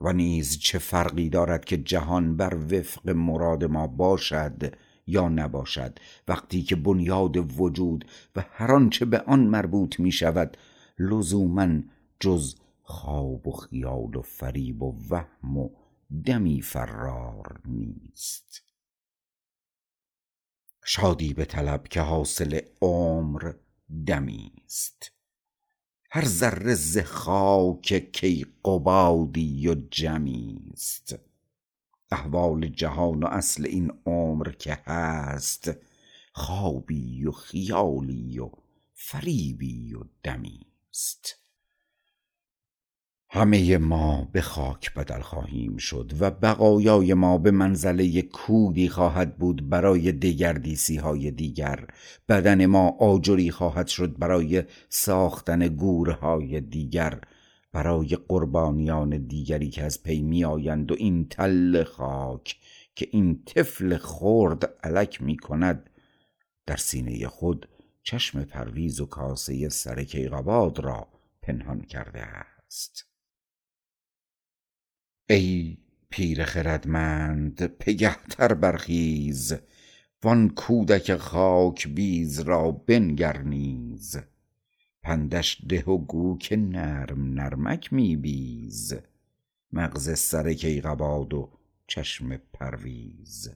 و نیز چه فرقی دارد که جهان بر وفق مراد ما باشد یا نباشد؟ وقتی که بنیاد وجود و هر آنچه به آن مربوط می شود لزوما جز خواب و خیال و فریب و وهم و دمی فرار نیست. شادی به طلب که حاصل عمر دمی است. هر ذره ز خاک کیقبادی و جمی است. احوال جهان و اصل این عمر که هست خوابی و خیالی و فریبی و دمی است. همه ما به خاک بدل خواهیم شد و بقایای ما به منزله کودی خواهد بود برای دگردیسی های دیگر. بدن ما آجری خواهد شد برای ساختن گورهای دیگر. برای قربانیان دیگری که از پی می آیند و این تل خاک که این طفل خرد علک می کند. در سینه خود چشم پرویز و کاسه سر کیقباد را پنهان کرده است. ای پیر خردمند پگهتر برخیز. وان کودک خاک بیز را بنگر تیز. پندش ده و گو که نرم نرمک می بیز. مغز سر کیقباد و چشم پرویز.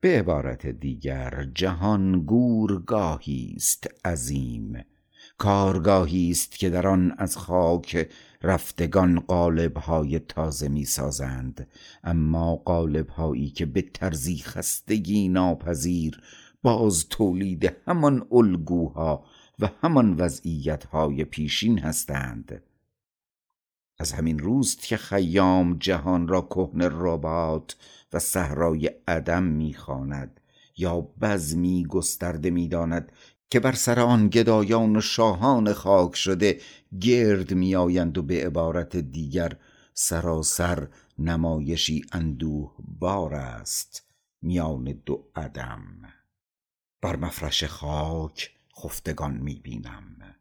به عبارت دیگر جهان گورگاهی است عظیم. کارگاهی است که در آن از خاک رفتگان قالبهای تازه می سازند اما قالبهایی که به طرزی خستگی ناپذیر باز تولید همان الگوها و همان وضعیتهای پیشین هستند. از همین روست که خیام جهان را کهن ربات و صحرای عدم می‌خواند یا بزمی گسترده می‌داند که بر سر آن گدایان و شاهان خاک شده گرد میآیند و به عبارت دیگر سراسر نمایشی اندوه بار است میان دو عدم. بر مفرش خاک خفتگان می بینم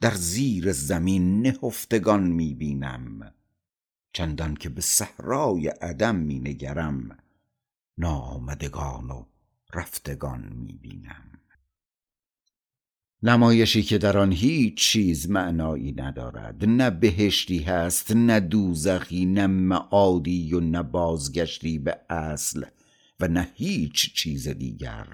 در زیر زمین نهفتگان می بینم چندان که به صحرای عدم می نگرم ناآمدگان و رفتگان می بینم نمایشی که در آن هیچ چیز معنایی ندارد. نه بهشتی هست نه دوزخی نه معادی و نه بازگشتی به اصل و نه هیچ چیز دیگر.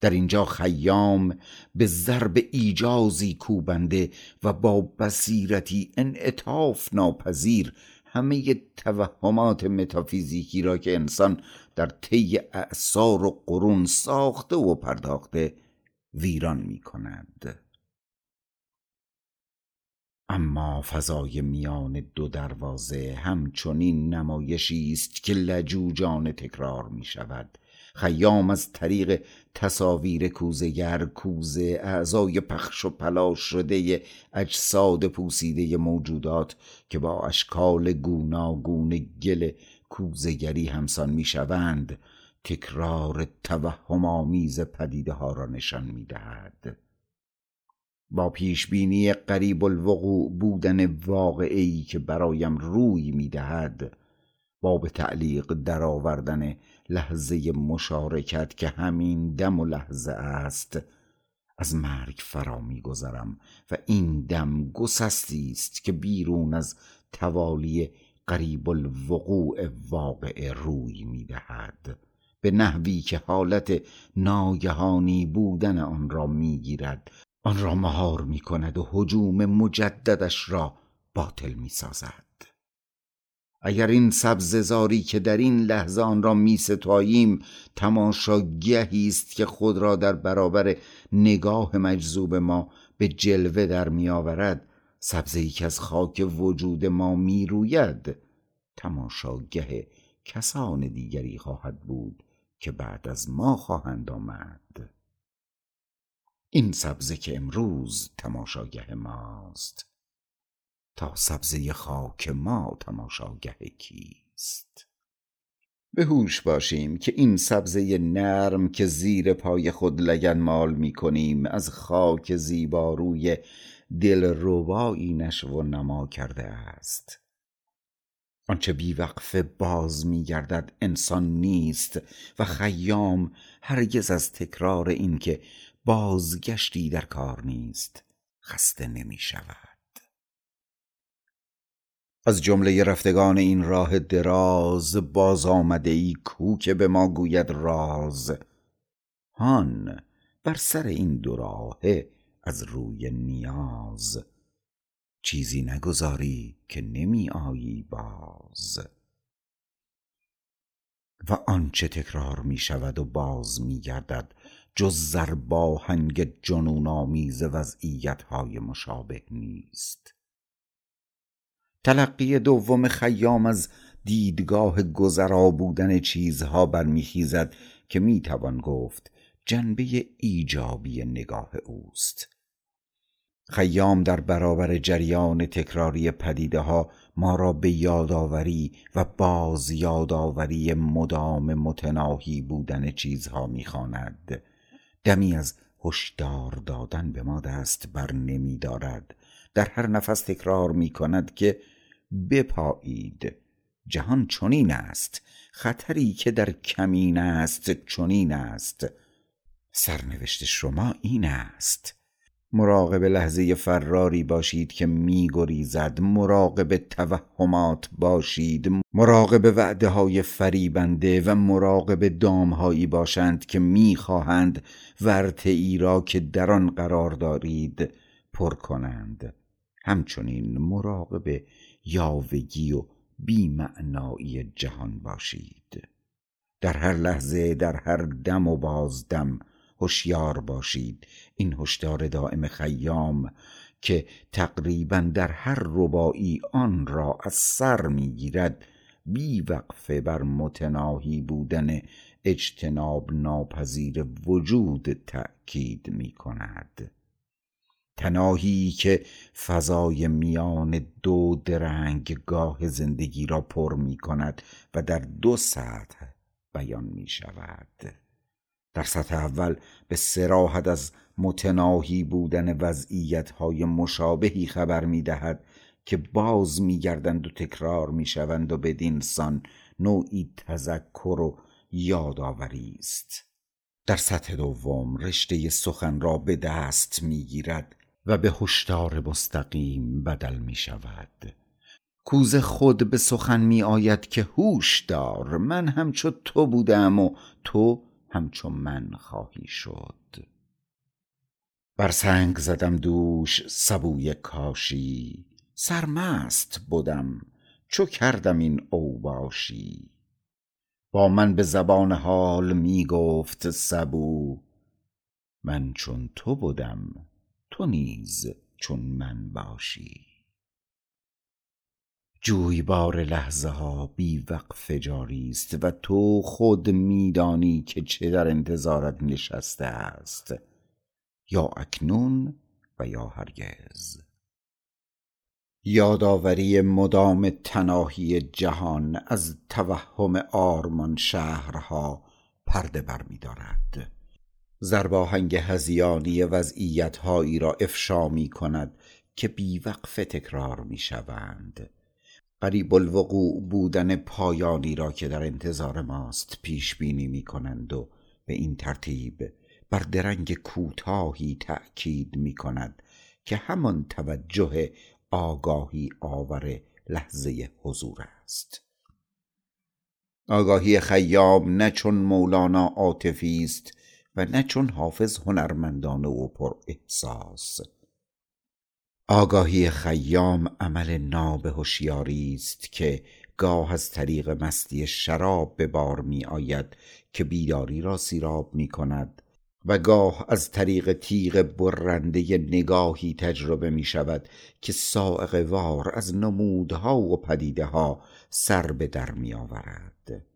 در اینجا خیام به ضرب ایجازی کوبنده و با بصیرتی انعطاف ناپذیر همه توهمات متافیزیکی را که انسان در طی اعصار و قرون ساخته و پرداخته ویران می کند اما فضای میان دو دروازه همچنین نمایشی است که لجوجانه تکرار می شود خیام از طریق تصاویر کوزگر کوزه اعضای پخش و پلاش شده اجساد پوسیده موجودات که با اشکال گوناگون گل کوزگری همسان می‌شوند. تکرار توهم آمیز پدیده ها را نشان می‌دهد. با پیش بینی قریب الوقوع بودن واقعی که برایم روی می‌دهد با به تعلیق درآوردن لحظه مشارکت که همین دم و لحظه است از مرگ فرا میگذرم و این دم گسستی است که بیرون از توالی قریب الوقوع واقع روی می‌دهد. به نحوی که حالت ناگهانی بودن آن را می‌گیرد آن را مهار می کند و حجوم مجددش را باطل می سازد اگر این سبززاری که در این لحظه آن را می ستاییم تماشاگهی است که خود را در برابر نگاه مجذوب ما به جلوه در می آورد سبزی که از خاک وجود ما می روید تماشاگه کسان دیگری خواهد بود. که بعد از ما خواهند آمد. این سبزه که امروز تماشاگه ماست. تا سبزه خاک ما تماشاگه کیست؟ به هوش باشیم که این سبزه نرم که زیر پای خود لگن مال می کنیم از خاک زیباروی دل ربایی نشو و نما کرده است. آنچه بیوقفه باز میگردد انسان نیست و خیام هرگز از تکرار این که بازگشتی در کار نیست خسته نمی شود از جمله رفتگان این راه دراز باز آمده ای کو که به ما گوید راز. هان بر سر این دو راهه از روی نیاز. چیزی نگذاری که نمی آیی باز. و آنچه تکرار می شود و باز می گردد جز زرباهنگ جنون آمیز وضعیت های مشابه نیست. تلقی دوم خیام از دیدگاه گذرا بودن چیزها برمیخیزد که می‌توان گفت جنبه ایجابی نگاه اوست. خیام در برابر جریان تکراری پدیده ها ما را به یادآوری و باز یادآوری مدام متناهی بودن چیزها می‌خواند. دمی از هشدار دادن به ما دست بر نمی دارد در هر نفس تکرار می کند که بپایید. جهان چنین است. خطری که در کمین است چنین است. سرنوشت شما این است. مراقب لحظه فراری باشید که میگریزد مراقب توهمات باشید. مراقب وعده های فریبنده و مراقب دامهایی باشند که می‌خواهند ورطه را که در آن قرار دارید پر کنند. همچنین مراقب یاوگی و بیمعنایی جهان باشید. در هر لحظه در هر دم و بازدم هوشیار باشید. این هشدار دائم خیام که تقریبا در هر ربایی آن را از سر می‌گیرد. بی وقفه بر متناهی بودن اجتناب ناپذیر وجود تأکید می کند تناهی که فضای میان دو درنگ گاه زندگی را پر می کند و در دو سطح بیان می شود در سطح اول به سراحت از متناهی بودن وضعیت های مشابهی خبر می دهد که باز می گردند و تکرار می شوند و بدین سان نوعی تذکر و یادآوری است. در سطح دوم رشته سخن را به دست می گیرد و به هشدار مستقیم بدل می شود کوز خود به سخن می آید که هوش دار من همچو تو بودم و تو همچو من خواهی شد. بر سنگ زدم دوش سبوی کاشی سرمست بدم چو کردم این اوباشی. با من به زبان حال می گفت سبو من چون تو بدم تو نیز چون من باشی. جویبار لحظه ها بی وقف جاری است و تو خود میدانی که چه در انتظارت نشسته است یا اکنون و یا هرگز. یادآوری مدام تناهی جهان از توهم آرمان شهرها پرده بر می دارد. زرباهنگ هزیانی وضعیت هایی را افشا می کند که بیوقفه تکرار می شوند. قریب الوقوع بودن پایانی را که در انتظار ماست پیش بینی می کنند و به این ترتیب بر درنگ کوتاهی تأکید می کند که همان توجه آگاهی آور لحظه حضور است. آگاهی خیام نه چون مولانا عاطفی است و نه چون حافظ هنرمندانه و پر احساس. آگاهی خیام عمل ناب هوشیاری است که گاه از طریق مستی شراب به بار می آید که بیداری را سیراب می کند و گاه از طریق تیغ برنده نگاهی تجربه می شود که سائق وار از نمودها و پدیده ها سر به در می آورد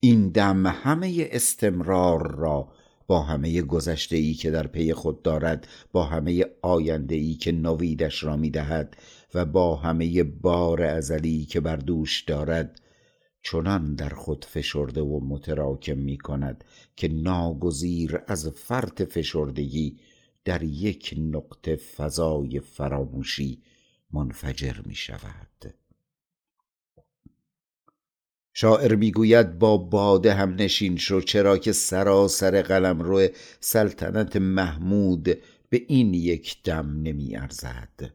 این دم همه استمرار را با همه گذشته ای که در پی خود دارد با همه آینده ای که نویدش را می دهد و با همه بار ازلی که بر دوش دارد چنان در خود فشرده و متراکم می کند که ناگزیر از فرط فشردگی در یک نقطه فضای فراموشی منفجر می شود شاعر می‌گوید با باده هم نشین شو چرا که سراسر قلم رو سلطنت محمود به این یک دم نمی ارزد.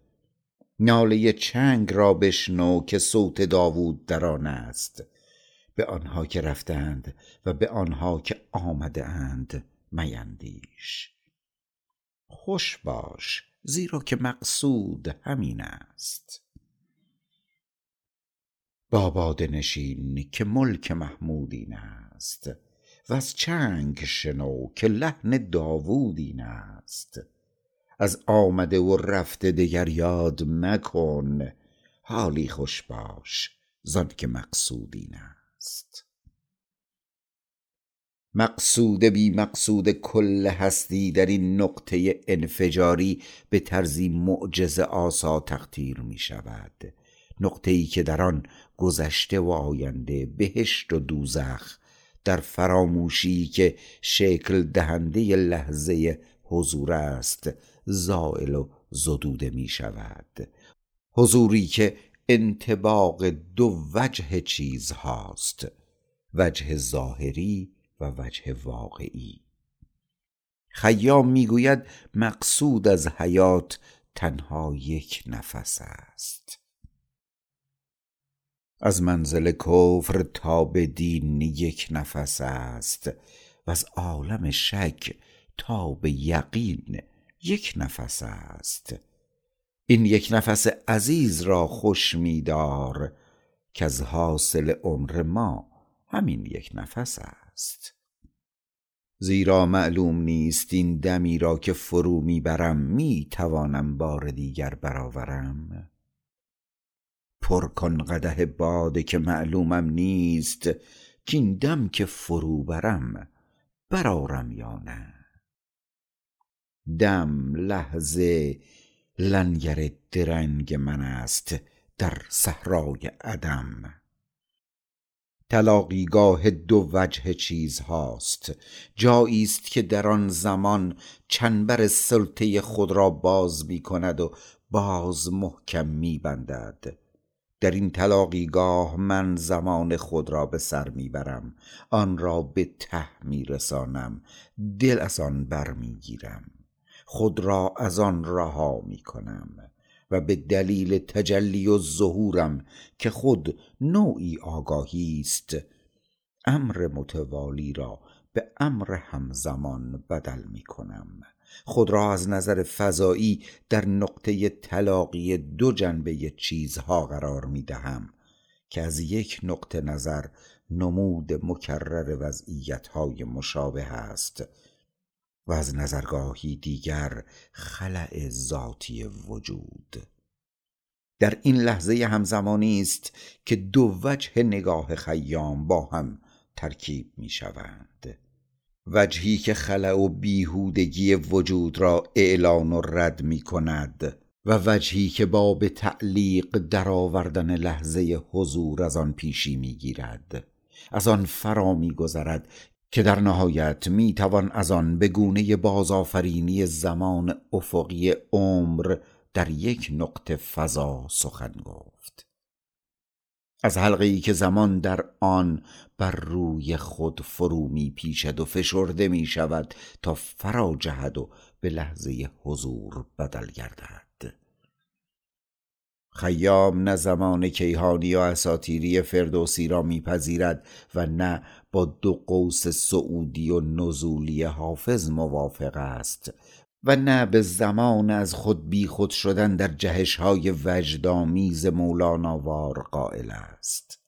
ناله چنگ را بشنو که صوت داوود در آن است. به آنها که رفتند و به آنها که آمده اند میندیش. خوش باش زیرا که مقصود همین است. با باده نشین که ملک محمود این است وز چنگ شنو که لحن داوود این است. از آمده و رفته دگر یاد مکن حالی خوش باش زانکه مقصود این است. مقصود بی مقصود کل هستی در این نقطه انفجاری به طرزی معجزه آسا تقدیر می شود. نقطه ای که در آن گذشته و آینده بهشت و دوزخ. در فراموشی که شکل دهنده لحظه حضور است زائل و زدوده می شود. حضوری که انتباق دو وجه چیز هاست وجه ظاهری و وجه واقعی. خیام می‌گوید مقصود از حیات تنها یک نفس است. از منزل کفر تا به دین یک نفس است و از عالم شک تا به یقین یک نفس است. این یک نفس عزیز را خوش میدار کز حاصل عمر ما همین یک نفس است. زیرا معلوم نیست این دمی را که فرو می‌برم می توانم بار دیگر برآورم. پر کن قدح باده که معلومم نیست کاین دم که فرو برم برآرم یا نه. دم لحظه لنگر درنگ من است در صحرای عدم. تلاقی گاه دو وجه چیزهاست. جایی است که در آن زمان چنبر سلطه خود را باز می کند و باز محکم می بندد در این تلاقی گاه من زمان خود را به سر می برم آن را به ته می رسانم دل از آن بر می گیرم. خود را از آن رها می کنم و به دلیل تجلی و ظهورم که خود نوعی آگاهی است امر متوالی را به امر همزمان بدل می کنم. خود را از نظر فضایی در نقطه تلاقی دو جنبه چیزها قرار می دهم که از یک نقطه نظر نمود مکرر وضعیت های مشابه است و از نظرگاهی دیگر خلع ذاتی وجود. در این لحظه همزمانی است که دو وجه نگاه خیام با هم ترکیب می شوند وجهی که خلع و بیهودگی وجود را اعلان و رد می کند و وجهی که با به تعلیق درآوردن لحظه حضور از آن پیشی می گیرد. از آن فرا می گذرد که در نهایت می توان از آن به گونه بازآفرینی زمان افقی عمر در یک نقطه فضا سخن گفت. از حلقه ای که زمان در آن بر روی خود فرو می پیچد و فشرده می شود تا فرا جهد و به لحظه حضور بدل گردد. خیام نه زمان کیهانی و اساطیری فردوسی را میپذیرد و نه با دو قوس سعودی و نزولی حافظ موافق است و نه به زمان از خود بی خود شدن در جهش های وجدامیز مولاناوار قائل است.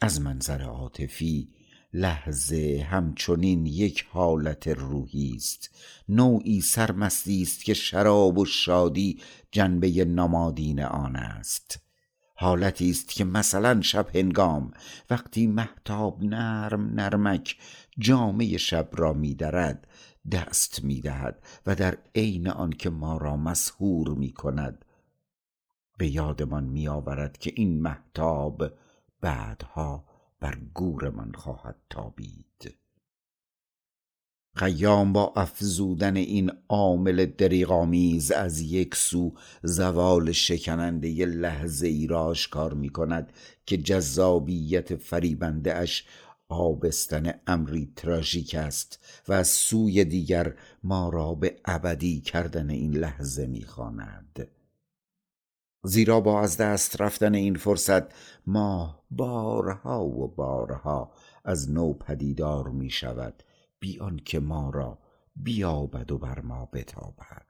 از منظر عاطفی لحظه همچنین یک حالت روحی است. نوعی سرمستی است که شراب و شادی جنبه نمادین آن است. حالتی است که مثلا شب هنگام وقتی محتاب نرم نرمک جامه شب را میدرد دست می‌دهد و در عین آنکه ما را مسحور می کند به یادمان می آورد که این محتاب بعدها بر گورمان خواهد تابید. خیام با افزودن این عامل دریغامیز از یک سو زوال شکننده ی لحظه ای را آشکار می کند که جذابیت فریبنده اش آبستن امری تراژیک است و از سوی دیگر ما را به ابدی کردن این لحظه می خواند زیرا با از دست رفتن این فرصت ماه بارها و بارها از نو پدیدار می شود بی آنکه ما را بیابد و بر ما بتابد.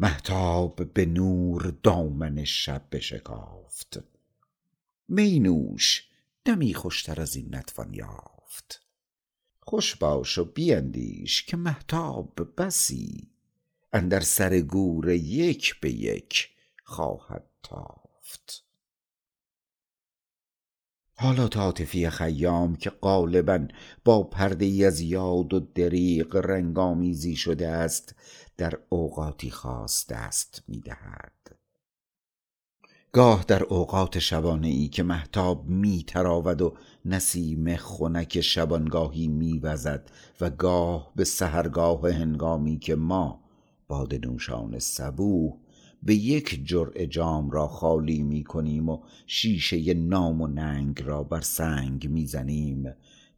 مهتاب به نور دامن شب بشکافت. می نوش. دمی خوشتر از این نتوان یافت. خوش باش و بیندیش که مهتاب بسی. اندر سر گور یک به یک خواهد تافت. حالات عاطفی خیام که غالبا با پرده ای از یاد و دریغ رنگ آمیزی شده است در اوقاتی خاص دست می دهد گاه در اوقات شبانه ای که مهتاب می تراود و نسیم خنک شبانگاهی می وزد و گاه به سحرگاه هنگامی که ما باده نوشان صبوح به یک جرعه جام را خالی می کنیم و شیشه نام و ننگ را بر سنگ می زنیم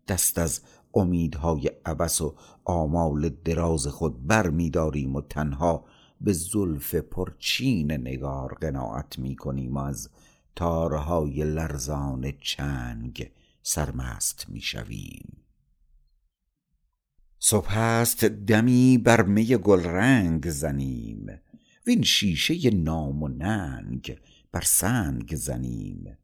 دست از امیدهای عبس و آمال دراز خود بر می داریم و تنها به زلف پرچین نگار قناعت می کنیم از تارهای لرزان چنگ سرمست می شویم صبح است دمی بر می گلرنگ زنیم. وین شیشه نام و ننگ بر سنگ زنیم.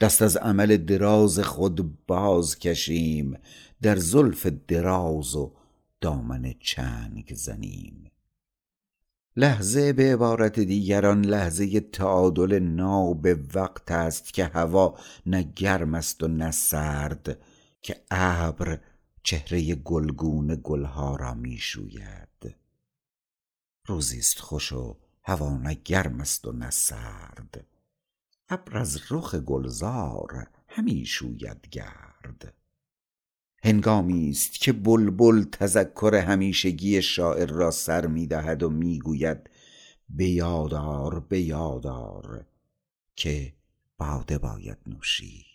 دست از عمل دراز خود باز کشیم. در زلف دراز و دامن چنگ زنیم. لحظه به عبارت دیگر آن لحظه تعادل ناب وقت است که هوا نه گرم است و نه سرد که ابر چهره گلگون گلها را می شوید. روزی است خوش و هوا نه گرم است و نه سرد. ابر از رخ گلزار همی شوید گرد. هنگامی است که بلبل تذکر همیشگی شاعر را سر می دهد و می گوید به یاد آر به یاد آر که باده باید نوشید.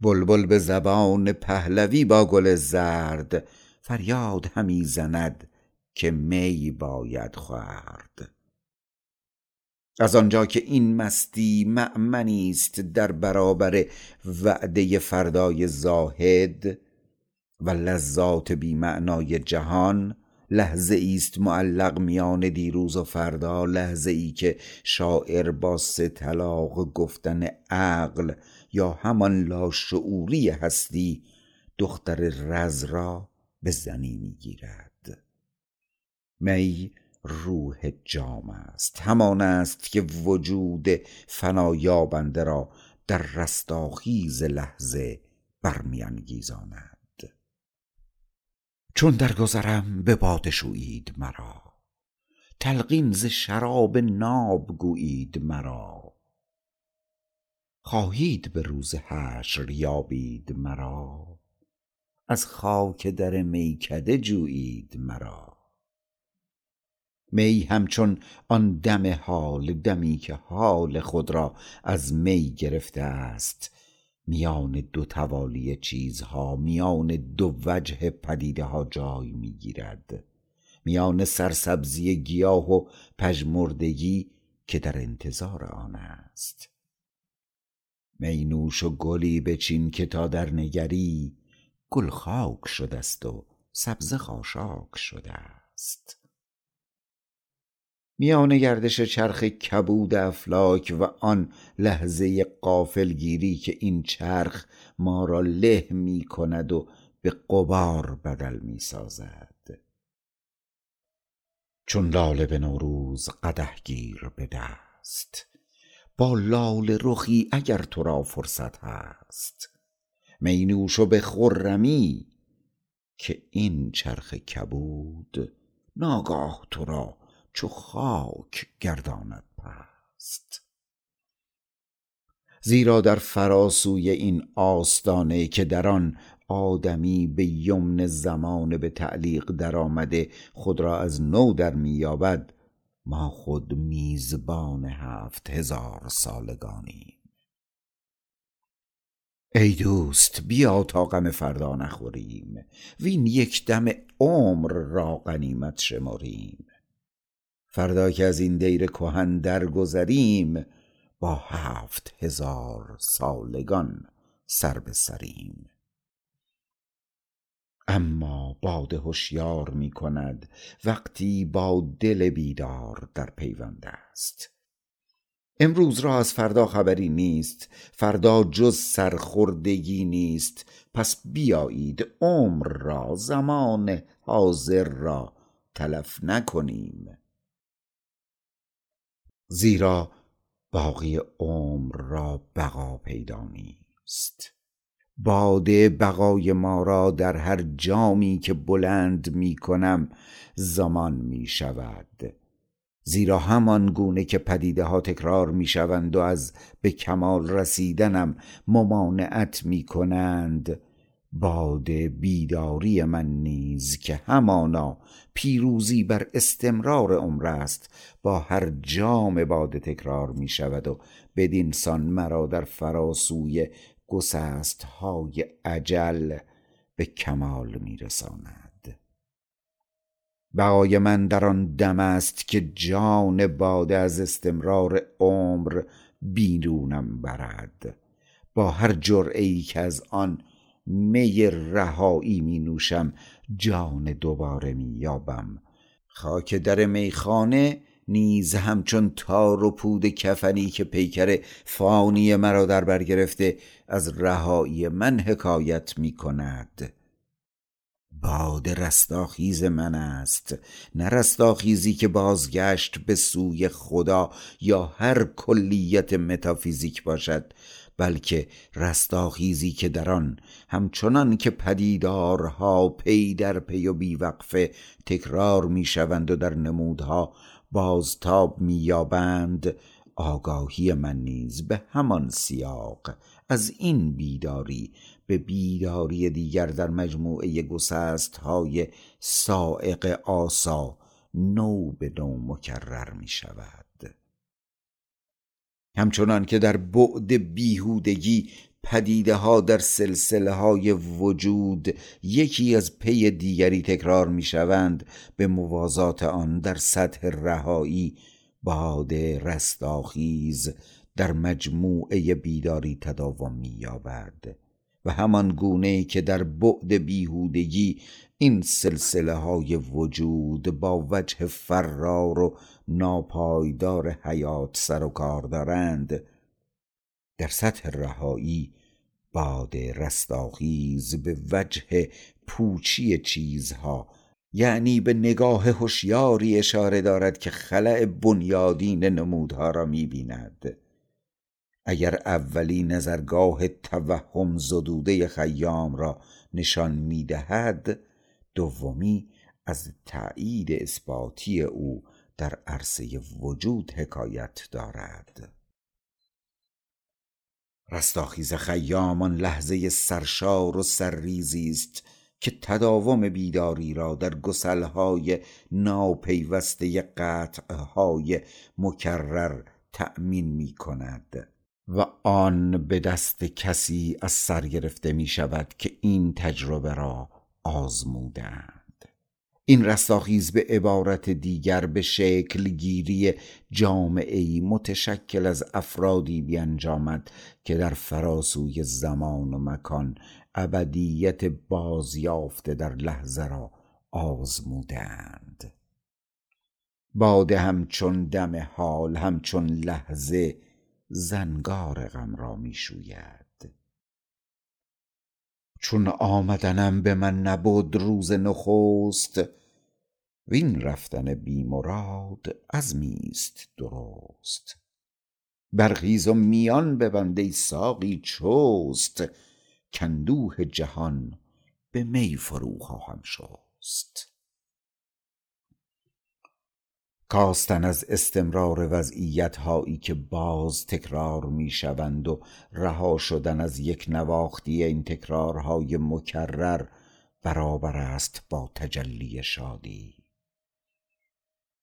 بلبل به زبان پهلوی با گل زرد فریاد همی زند که می باید خورد. از آنجا که این مستی مأمنی است در برابر وعده فردای زاهد و لذات بی معنای جهان لحظه است معلق میان دیروز و فردا لحظه ای که شاعر با طلاق گفتن عقل یا همان لاشعوری هستی دختر رز را به زنی می‌گیرد. می روح جام است. همان است که وجود فنایابنده را در رستاخیز لحظه برمیانگیزاند. چون درگذرم به باده شویید مرا تلقین ز شراب ناب گویید مرا. خواهید به روز حشر یابید مرا از خاک در میکده جویید مرا. می همچون آن دم حال دمی که حال خود را از می گرفته است. میان دو توالی چیزها میان دو وجه پدیده ها جای می‌گیرد میان سرسبزی گیاه و پژمردگی که در انتظار آن است. می نوش و گلی بچین که تا در نگری گل خاک شده است و سبزه خاشاک شده است. میان گردش چرخ کبود افلاک و آن لحظه غافلگیری که این چرخ ما را له می کند و به غبار بدل می سازد چون لاله به نوروز قدح گیر به دست با لاله رخی اگر تو را فرصت هست می نوش و به خرمی که این چرخ کبود ناگاه تو را چو خاک گرداند پست زیرا در فراسوی این آستانه که در آن آدمی به یمن زمان به تعلیق درآمده خود را از نو در مییابد ما خود میزبان هفت هزار سالگانیم. ای دوست بیا تا غم فردا نخوریم. وین یک دم عمر را غنیمت شمریم. فردا که از این دیر کهن درگذریم با هفت هزار سالگان سر به سریم. اما باد هوشیار می کند وقتی با دل بیدار در پیوند است. امروز را از فردا خبری نیست فردا جز سرخوردگی نیست. پس بیایید عمر را زمان حاضر را تلف نکنیم. زیرا باقی عمر را بقا پیدا نیست. باده بقای ما را در هر جامی که بلند می کنم زمان می شود. زیرا همان گونه که پدیده ها تکرار می شوند و از به کمال رسیدنم ممانعت می کنند. باد بیداری من نیز که همانا پیروزی بر استمرار عمر است با هر جام باد تکرار می شود و بدین سان مرا در فراسوی گسست های عجل به کمال می رساند. بقای من در آن دم است که جان باده از استمرار عمر بیرونم برد. با هر جرعه ای که از آن می رهایی می نوشم جان دوباره می یابم. خاک در میخانه نیز همچون تار و پود کفنی که پیکر فانی مرا در بر گرفته از رهایی من حکایت می کند. باد رستاخیز من است نه رستاخیزی که بازگشت به سوی خدا یا هر کلیت متافیزیک باشد. بلکه رستاخیزی که در آن همچنان که پدیدارها پی در پی و بیوقفه تکرار می‌شوند و در نمودها بازتاب مییابند آگاهی من نیز به همان سیاق. از این بیداری به بیداری دیگر در مجموعه گسست های صاعقه آسا نو به نو مکرر می شود همچنان که در بعد بیهودگی پدیده ها در سلسله های وجود یکی از پی دیگری تکرار می شوند به موازات آن در سطح رهایی باد رستاخیز در مجموعه بیداری تداوم می یابد و همان گونه که در بعد بیهودگی این سلسله های وجود با وجه فرار و ناپایدار حیات سر و کار دارند در سطح رهایی باد رستاخیز به وجه پوچی چیزها یعنی به نگاه هوشیاری اشاره دارد که خلع بنیادین نمودها را می‌بیند. اگر اولی نظرگاه توهم زدوده خیام را نشان می‌دهد دومی از تایید اثباتی او در عرصه وجود حکایت دارد. رستاخیز خیام آن لحظه سرشار و سرریزی است که تداوم بیداری را در گسلهای ناپیوسته قطعهای مکرر تأمین می کند و آن به دست کسی از سر گرفته می شود که این تجربه را آزمودند. این رستاخیز به عبارت دیگر به شکل گیری جامعه متشکل از افرادی بیانجامد که در فراسوی زمان و مکان ابدیت بازیافته در لحظه را آزمودند. باده همچون دم حال همچون لحظه زنگار غم را می‌شوید چون آمدنم به من نبود روز نخست وین رفتن بی مراد عزمیست درست. برخیز و میان ببند ای ساقی چست کاندوه جهان به می فرو خواهم شست. کاستن از استمرار وضعیت هایی که باز تکرار می شوند و رها شدن از یک نواختی این تکرارهای مکرر برابر است با تجلی شادی.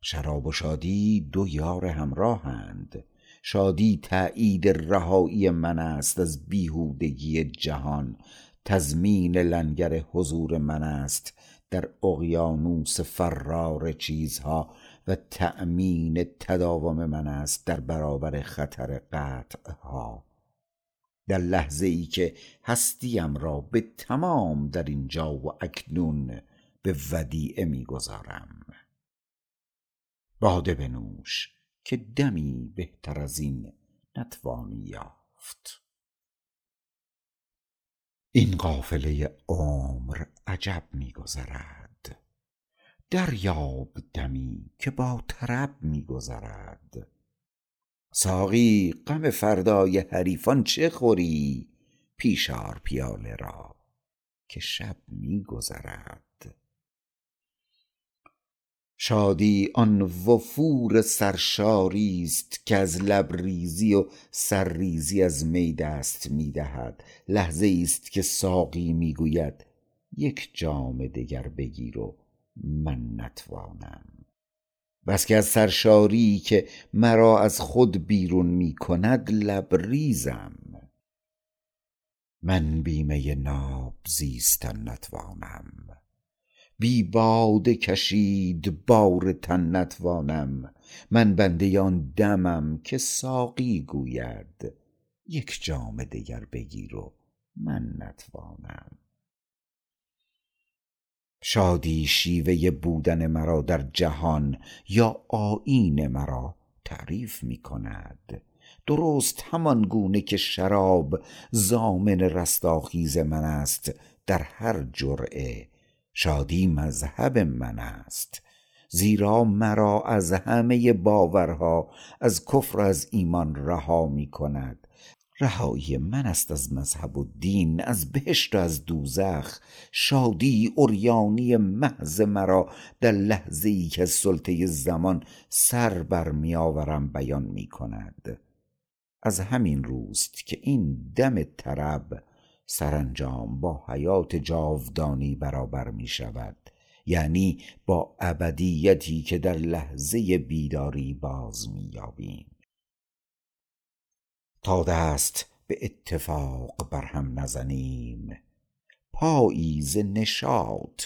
شراب و شادی دو یار همراهند شادی تأیید رهایی من است از بیهودگی جهان. تضمین لنگر حضور من است. در اقیانوس فرار چیزها و تأمین تداوم من است در برابر خطر قطع ها در لحظه ای که هستیم را به تمام در اینجا و اکنون به ودیعه می‌گذارم. باده بنوش که دمی بهتر از این نتوانی یافت. این قافله عمر عجب میگذرد. دریاب دمی که با طرب میگذرد. ساقی غم فردای حریفان چه خوری؟ پیشار پیاله را که شب میگذرد. شادی آن وفور سرشاری است که از لبریزی و سرریزی از می دست می‌دهد. لحظه است که ساقی می‌گوید یک جام دگر بگیر و من نتوانم. بس که از سرشاری که مرا از خود بیرون می کند لبریزم. من بی می ناب زیستن نتوانم. بی باده کشید بار تن نتوانم. من بنده آن دمم که ساقی گوید. یک جام دگر بگیر و من نتوانم. شادی شیوه بودن مرا در جهان یا آیین مرا تعریف می کند. درست همان گونه که شراب زامن رستاخیز من است در هر جرعه. شادی مذهب من است. زیرا مرا از همه باورها از کفر از ایمان رها می کند. رهایی من است از مذهب و دین از بهشت و از دوزخ. شادی اوریانی محض مرا در لحظه ای که سلطه زمان سر بر می آورم بیان می کند از همین روست که این دم طرب سرانجام با حیات جاودانی برابر می شود یعنی با ابدیتی که در لحظه بیداری باز می یابیم تا دست به اتفاق بر هم نزنیم. پایی ز نشاط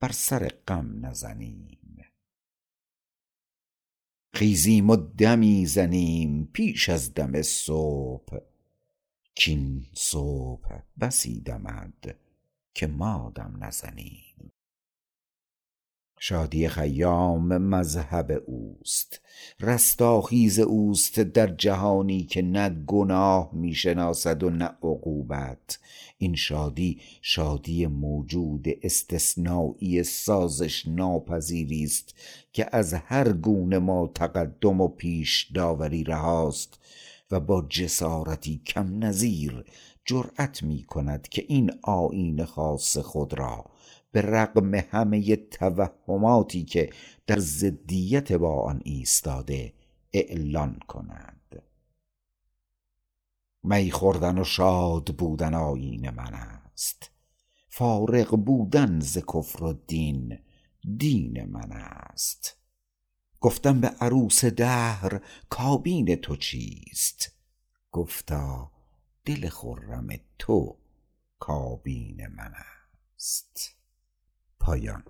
بر سر غم نزنیم. خیزیم و دمی زنیم پیش از دم صبح. کین صبح بسی دمد که ما دم نزنیم. شادی خیام مذهب اوست. رستاخیز اوست در جهانی که نه گناه می‌شناسد و نه عقوبت. این شادی شادی موجود استثنایی سازش ناپذیری است که از هر گونه ما تقدم و پیش داوری رهاست و با جسارتی کم نظیر جرأت می کند که این آیین خاص خود را به رغم همه توهماتی که در ضدیت با آن ایستاده اعلان کند. می خوردن و شاد بودن آیین من است. فارغ بودن ز کفر و دین دین من است. گفتم به عروس دهر کابین تو چیست؟ گفتا دل خرم تو کابین من است. پایان